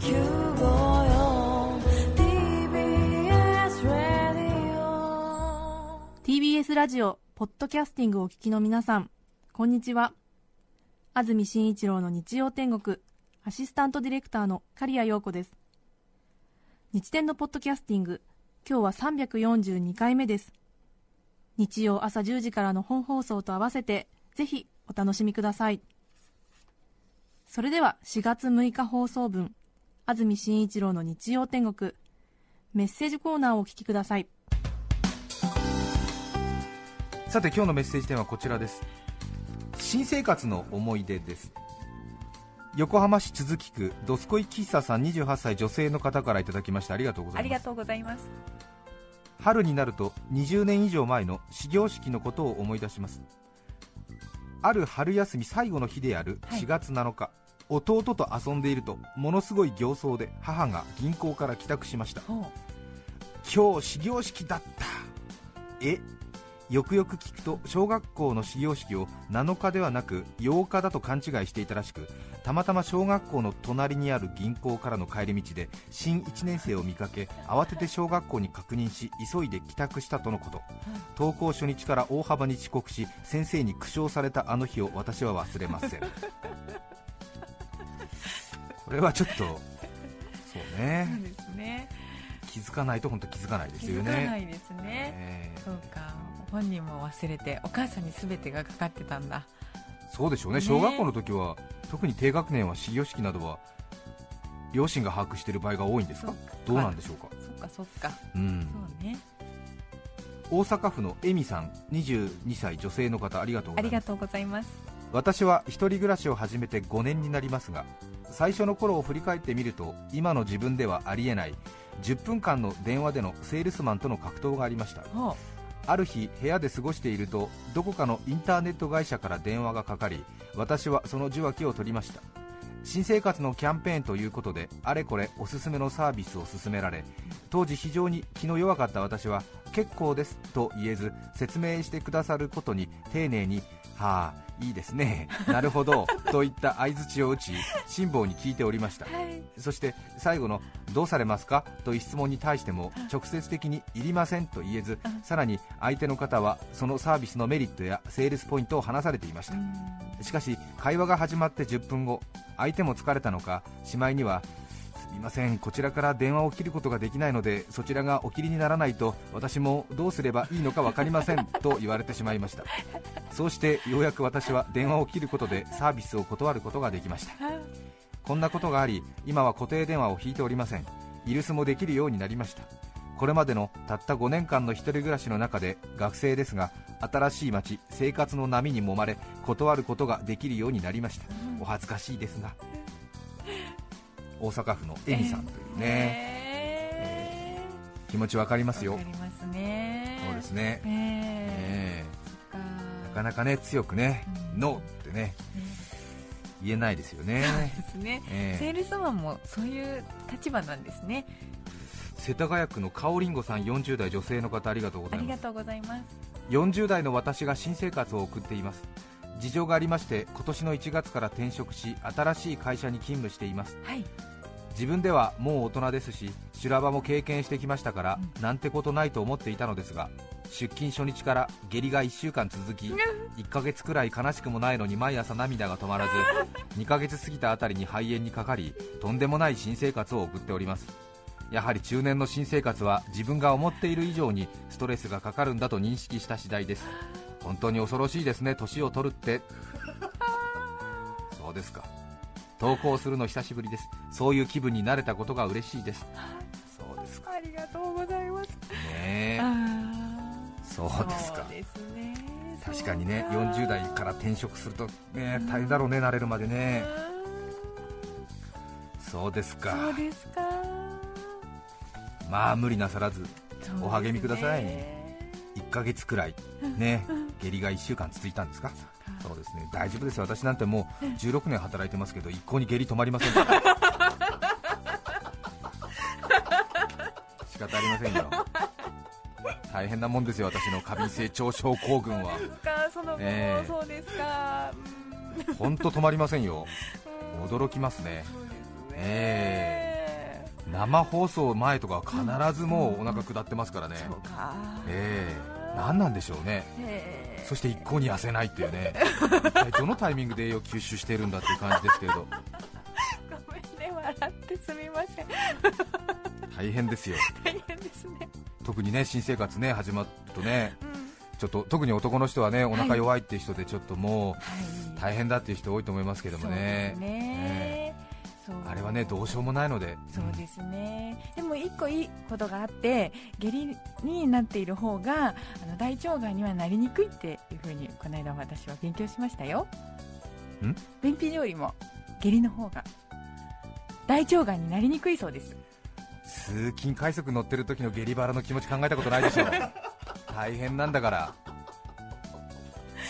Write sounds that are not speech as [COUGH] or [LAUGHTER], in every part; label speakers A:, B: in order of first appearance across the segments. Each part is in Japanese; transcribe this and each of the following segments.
A: 954 TBS ラディオ
B: TBS ラジオポッドキャスティングをお聞きの皆さんこんにちは。安住紳一郎の日曜天国アシスタントディレクターの刈谷陽子です。日天のポッドキャスティング今日は342回目です。日曜朝10時からの本放送と合わせてぜひお楽しみください。それでは4月6日放送分安住紳一郎の日曜天国。メッセージコーナーをお聞きください。
C: さて今日のメッセージテーマはこちらです。新生活の思い出です。横浜市都筑区どすこい喫茶さん28歳女性の方からいただきました。ありがとうございます。
B: ありがとうございます。
C: 春になると20年以上前の始業式のことを思い出します。ある春休み最後の日である
B: はい。
C: 4月7日、弟と遊んでいるとものすごい形相で母が銀行から帰宅しました。
B: ほ
C: 今日始業式だった。え？よくよく聞くと小学校の始業式を7日ではなく8日だと勘違いしていたらしくたまたま小学校の隣にある銀行からの帰り道で新1年生を見かけ慌てて小学校に確認し急いで帰宅したとのこと。登校初日から大幅に遅刻し先生に苦笑されたあの日を私は忘れません [LAUGHS] これはちょっとそう
D: そう
C: ね
D: ですね。
C: 気づかないと本当気づかないです
D: 気
C: よね
D: づかないですね。
C: えー
D: そうか。本人も忘れて、お母さんに全てがかかってたんだ。
C: そうでしょうね
D: ね
C: 小学校の時は特に低学年は始業式などは両親が把握している場合が多いんですか？どうなんでしょうか、
D: そっかそっか。
C: うん、
D: そうね。
C: 大阪府のエミさん22歳女性の方ありがとうございます私は一人暮らしを始めて5年になりますが最初の頃を振り返ってみると今の自分ではありえない10分間の電話でのセールスマンとの格闘がありました。
D: ほ
C: ある日部屋で過ごしているとどこかのインターネット会社から電話がかかり私はその受話器を取りました。新生活のキャンペーンということであれこれおすすめのサービスを勧められ当時非常に気の弱かった私は結構ですと言えず説明してくださることに丁寧にはあいいですね。[LAUGHS] なるほど。といった相づちを打ち辛抱に聞いておりました。
D: う。はい。
C: そして最後のどうされますか？という質問に対しても直接的にいりませんと言えずさらに相手の方はそのサービスのメリットやセールスポイントを話されていました。しかし会話が始まって10分後相手も疲れたのかしまいにはすみません。こちらから電話を切ることができないのでそちらがお切りにならないと私もどうすればいいのか分かりませんと言われてしまいました。[LAUGHS] そうしてようやく私は電話を切ることでサービスを断ることができました。こんなことがあり今は固定電話を引いておりません。イルスもできるようになりました。これまでのたった5年間の一人暮らしの中で学生ですが新しい街生活の波に揉まれ断ることができるようになりました。お恥ずかしいですが大阪府のエミさんというね、
D: ね
C: 気持ちわかりますよ。
D: わかりますね。
C: そうですね、
D: え。
C: え。
D: え
C: えなかなかね強くね、
D: うん。
C: ノーってね言えないですよね、
D: ですね。
C: ええ。
D: セールスマンもそういう立場なんですね。
C: 世田谷区のかおりんごさん40代女性の方ありがとうございます。
D: ありがとうございます。
C: 40代の私が新生活を送っています。事情がありまして今年の1月から転職し新しい会社に勤務しています。
D: はい。
C: 自分ではもう大人ですし修羅場も経験してきましたから、
D: う
C: なんてことないと思っていたのですが出勤初日から下痢が1週間続き1ヶ月くらい悲しくもないのに毎朝涙が止まらず2ヶ月過ぎたあたりに肺炎にかかりとんでもない新生活を送っております。やはり中年の新生活は自分が思っている以上にストレスがかかるんだと認識した次第です。本当に恐ろしいですね年を取るって。そうですか投稿するの久しぶりです。そういう気分になれたことが嬉しいです。そうですか。
D: ありがとうございます。
C: ねそう
D: ー
C: ですか。
D: ね。
C: 確かにね
D: そうか。
C: 40代から転職するとね大変だろうね慣れるまでね。そうですか。
D: そうですか。
C: まあ無理なさらずお励みください。1ヶ月くらいね下痢が1週間続いたんですか？そうですね。大丈夫ですよ。私なんてもう16年働いてますけど一向に下痢止まりません。か [LAUGHS] ら仕方ありませんよ。大変なもんですよ私の過敏性腸症候群は。
D: そうですか、その後も
C: ええ。
D: そうですか。うん。
C: 本当止まりませんよ。
D: うん。
C: 驚きますね。生放送前とかは必ずもうお腹下ってますからね、
D: そうか。
C: ええ何なんでしょうね、
D: へ
C: そして一向に痩せないっていうね、[LAUGHS] 一体どのタイミングで栄養吸収しているんだっていう感じですけれど、
D: ーごめんね笑ってすみません。
C: 大変ですよ、
D: 大変ですね。
C: 特にね新生活ね始まるとね、
D: うん。
C: ちょっと特に男の人はねお腹弱いっていう人で、ちょっともう
D: はい。
C: 大変だっていう人多いと思いますけどもね、
D: ね。そう。
C: あれはねどうしようもないので、
D: そうですね、でも一個いいことがあって下痢になっている方があの大腸がんにはなりにくいっていうふうにこの間私は勉強しましたよ
C: ん
D: 便秘よりも下痢の方が大腸がんになりにくいそうです
C: 通勤快速乗ってる時の下痢腹の気持ち考えたことないでしょ大変なんだから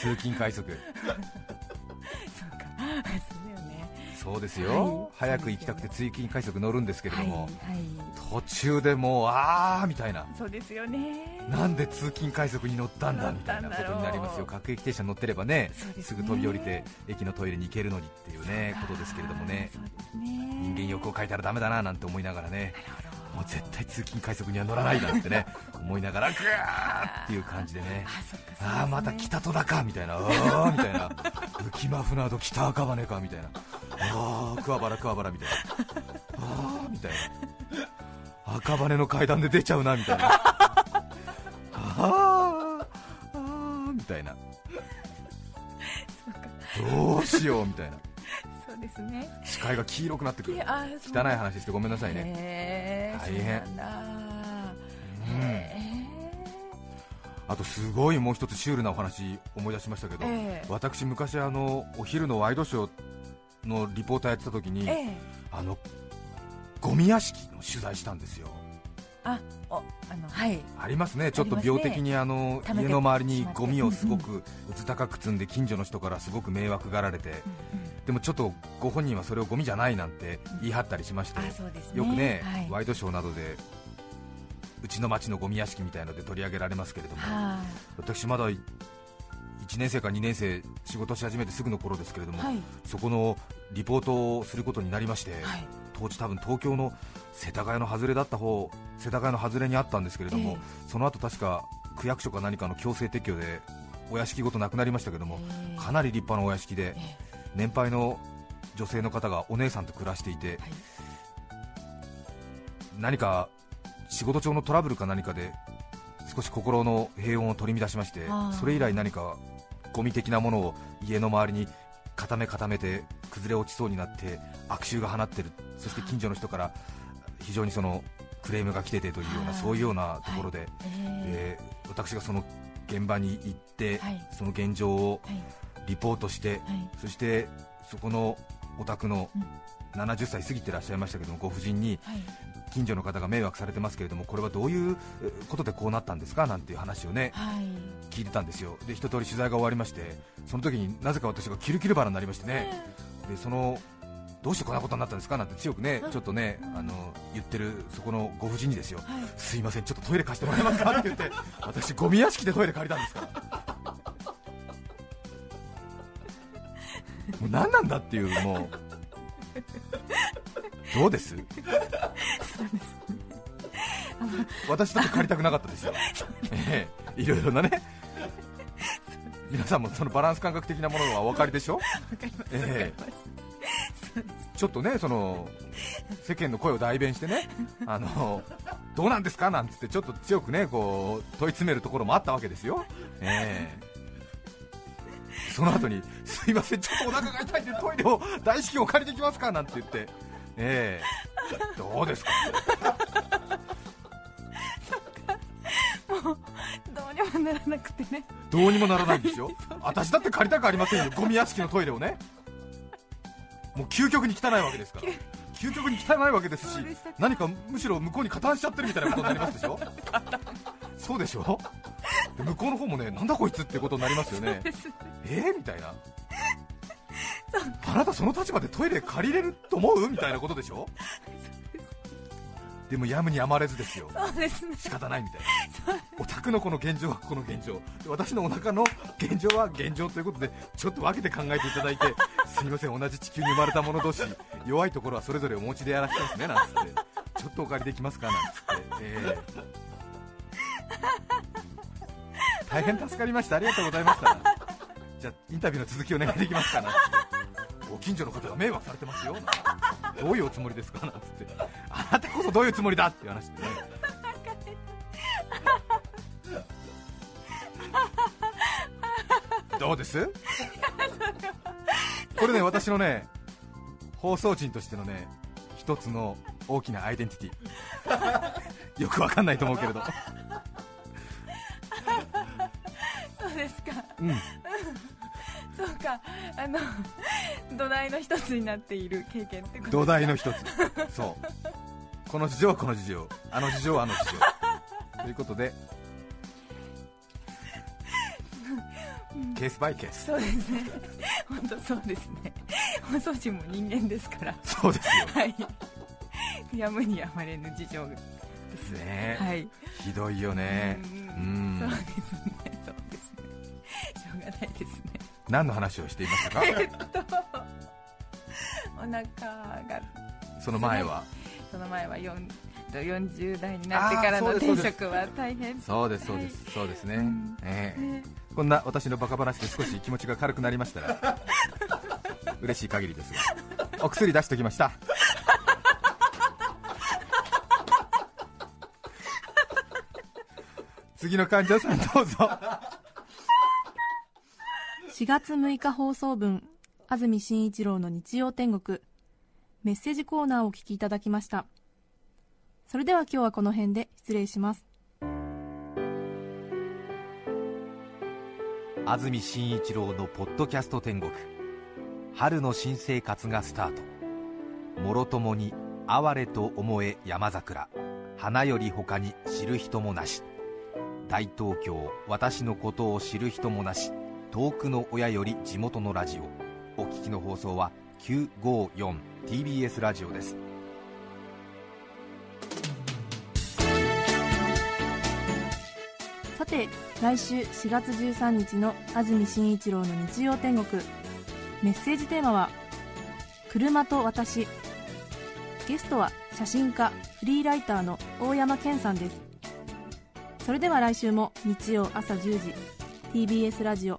C: 通勤快速
D: そうかそう
C: ですよ、
D: はい。
C: 早く行きたくて通勤快速乗るんですけれども、
D: はい、はい、
C: 途中でもうあーみたいな。
D: そうですよね。
C: なんで通勤快速に乗ったんだみたいなことになりますよ。各駅停車に乗ってればね
D: ね。
C: すぐ飛び降りて駅のトイレに行けるのにっていうねことですけれどもね。
D: ね。
C: 人間欲を書いたらダメだななんて思いながらねもう絶対通勤快速には乗らないなんてね [LAUGHS] 思いながらグワーっていう感じでね。
D: あ
C: ああまた北戸だかみたいな。ああみたいな。浮間船戸北赤羽かみたいなああ桑原桑原みたいな。ああみたいな。赤羽の階段で出ちゃうなみたいな。ああああみたいな。どうしようみたいな。
D: そうですね。
C: 視界が黄色くなってくる。汚い話してごめんなさいね。大変。あとすごいもう一つシュールなお話思い出しましたけど、
D: ええ。
C: 私昔あのお昼のワイドショーのリポーターやってた時に、
D: ーええ。
C: あのゴミ屋敷の取材したんですよ。
D: あおあのはい。
C: ありますね。ちょっと病的にあの
D: 溜めて
C: 家の周りにゴミをすごくうつ高く積んで近所の人からすごく迷惑がられてでもちょっとご本人はそれをゴミじゃないなんて言い張ったりしまして
D: うですね。
C: よくね、
D: はい。
C: ワイドショーなどでうちの町のゴミ屋敷みたいので取り上げられますけれども
D: は
C: 私まだ1年生か2年生仕事し始めてすぐの頃ですけれども、
D: いはい。
C: そこのリポートをすることになりまして、
D: はい。
C: 当時多分東京の世田谷の外れだった方世田谷の外れにあったんですけれども、
D: え
C: その後確か区役所か何かの強制撤去でお屋敷ごとなくなりましたけども、
D: えー
C: かなり立派なお屋敷で
D: え
C: 年配の女性の方がお姉さんと暮らしていて、
D: はい。
C: 何か仕事上のトラブルか何かで少し心の平穏を取り乱しましてそれ以来何かゴミ的なものを家の周りに固め固めて崩れ落ちそうになって悪臭が放ってるそして近所の人から非常にそのクレームが来ててというような
D: はい。
C: そういうようなところで、
D: え
C: で私がその現場に行って、
D: はい。
C: その現状を
D: ーはい。
C: リポートして、
D: はい。
C: そしてそこのお宅の
D: うん
C: 70歳過ぎてらっしゃいましたけどもご婦人に
D: はい。
C: 近所の方が迷惑されてますけれどもこれはどういうえことでこうなったんですか？なんていう話をね
D: はい。
C: 聞いてたんですよ。で一通り取材が終わりましてその時になぜか私がキルキル腹になりましてね。でそのどうしてこんなことになったんですか？なんて強くね
D: うん
C: ちょっとねあの言ってるそこのご婦人にですよ。
D: はい。
C: すいませんちょっとトイレ貸してもらえますか？って言って [LAUGHS] 私ゴミ屋敷でトイレ借りたんですか？ら [LAUGHS] もう何なんだっていうもう [LAUGHS] どうです？私だって借りたくなかったですよ、ええ。いろいろなね。皆さんもそのバランス感覚的なものはお分かりでしょ、ええ。ちょっとねその世間の声を代弁してねあのどうなんですか？なんつってちょっと強くねこう問い詰めるところもあったわけですよ、ええその後にすいません、ちょっとお腹が痛いんでトイレを大至急お借りできますか？なんて言って、ええ。どうですか、
D: どうにもならなくてね。
C: どうにもならないんですよ、私だって借りたくありませんよ、ゴミ屋敷のトイレをね、もう究極に汚いわけですから、究極に汚いわけですし何かむしろ向こうに加担しちゃってるみたいなことになりますでしょ、[LAUGHS] そうでしょ、で向こうの方もね、なんだこいつってことになりますよね、えー、みたいな。あなたその立場でトイレ借りれると思う？みたいなことでしょ？でもやむにやまれずですよ。
D: そうですね。
C: 仕方ないみたいな。お宅のこの現状はこの現状。で私のお腹の現状は現状ということでちょっと分けて考えていただいてすみません。同じ地球に生まれた者同士弱いところはそれぞれお持ちでやらせてますねなんつって。ちょっとお借りできますか？なんつって、ええ大変助かりました。ありがとうございました。じゃインタビューの続きお願いできますかな。ご近所の方が迷惑されてますよ。どういうおつもりですかなんつって。あなたこそどういうつもりだっていう話でね。どうです？これね私のね放送人としてのね一つの大きなアイデンティティ。よくわかんないと思うけれど。
D: ですか？
C: うん。[LAUGHS]
D: そうか。あの土台の一つになっている経験ってこと
C: 土台の一つ。そう。この事情はこの事情。あの事情はあの事情。[LAUGHS] ということで。ケースバイケース。
D: そうですね。本当そうですね。放送人も人間ですから。
C: そうですよ。
D: はい。やむにやまれぬ事情です。
C: ね
D: はい。
C: ひどいよね。
D: う
C: うんん。
D: そうですねないですね。
C: 何の話をしていましたか？
D: えっとお腹が
C: その前は？
D: その前は4 40代になってからの転職は大変。
C: そうですそうです、そうですね、
D: うん。
C: ええ。
D: ね。
C: こんな私のバカ話で少し気持ちが軽くなりましたら [LAUGHS] 嬉しい限りですがお薬出しておきました。[LAUGHS] 次の患者さんどうぞ
B: 4月6日放送分安住紳一郎の日曜天国。メッセージコーナーをお聞きいただきました。それでは今日はこの辺で失礼します。
C: 安住紳一郎のポッドキャスト天国。春の新生活がスタート。もろともに哀れと思え山桜。花より他に知る人もなし。大東京私のことを知る人もなし。遠くの親より地元のラジオ。お聞きの放送は 954TBS ラジオです。
B: さて来週4月13日の安住紳一郎の日曜天国。メッセージテーマは「車と私」ゲストは写真家フリーライターの大山健さんです。それでは来週も日曜朝10時 TBS ラジオ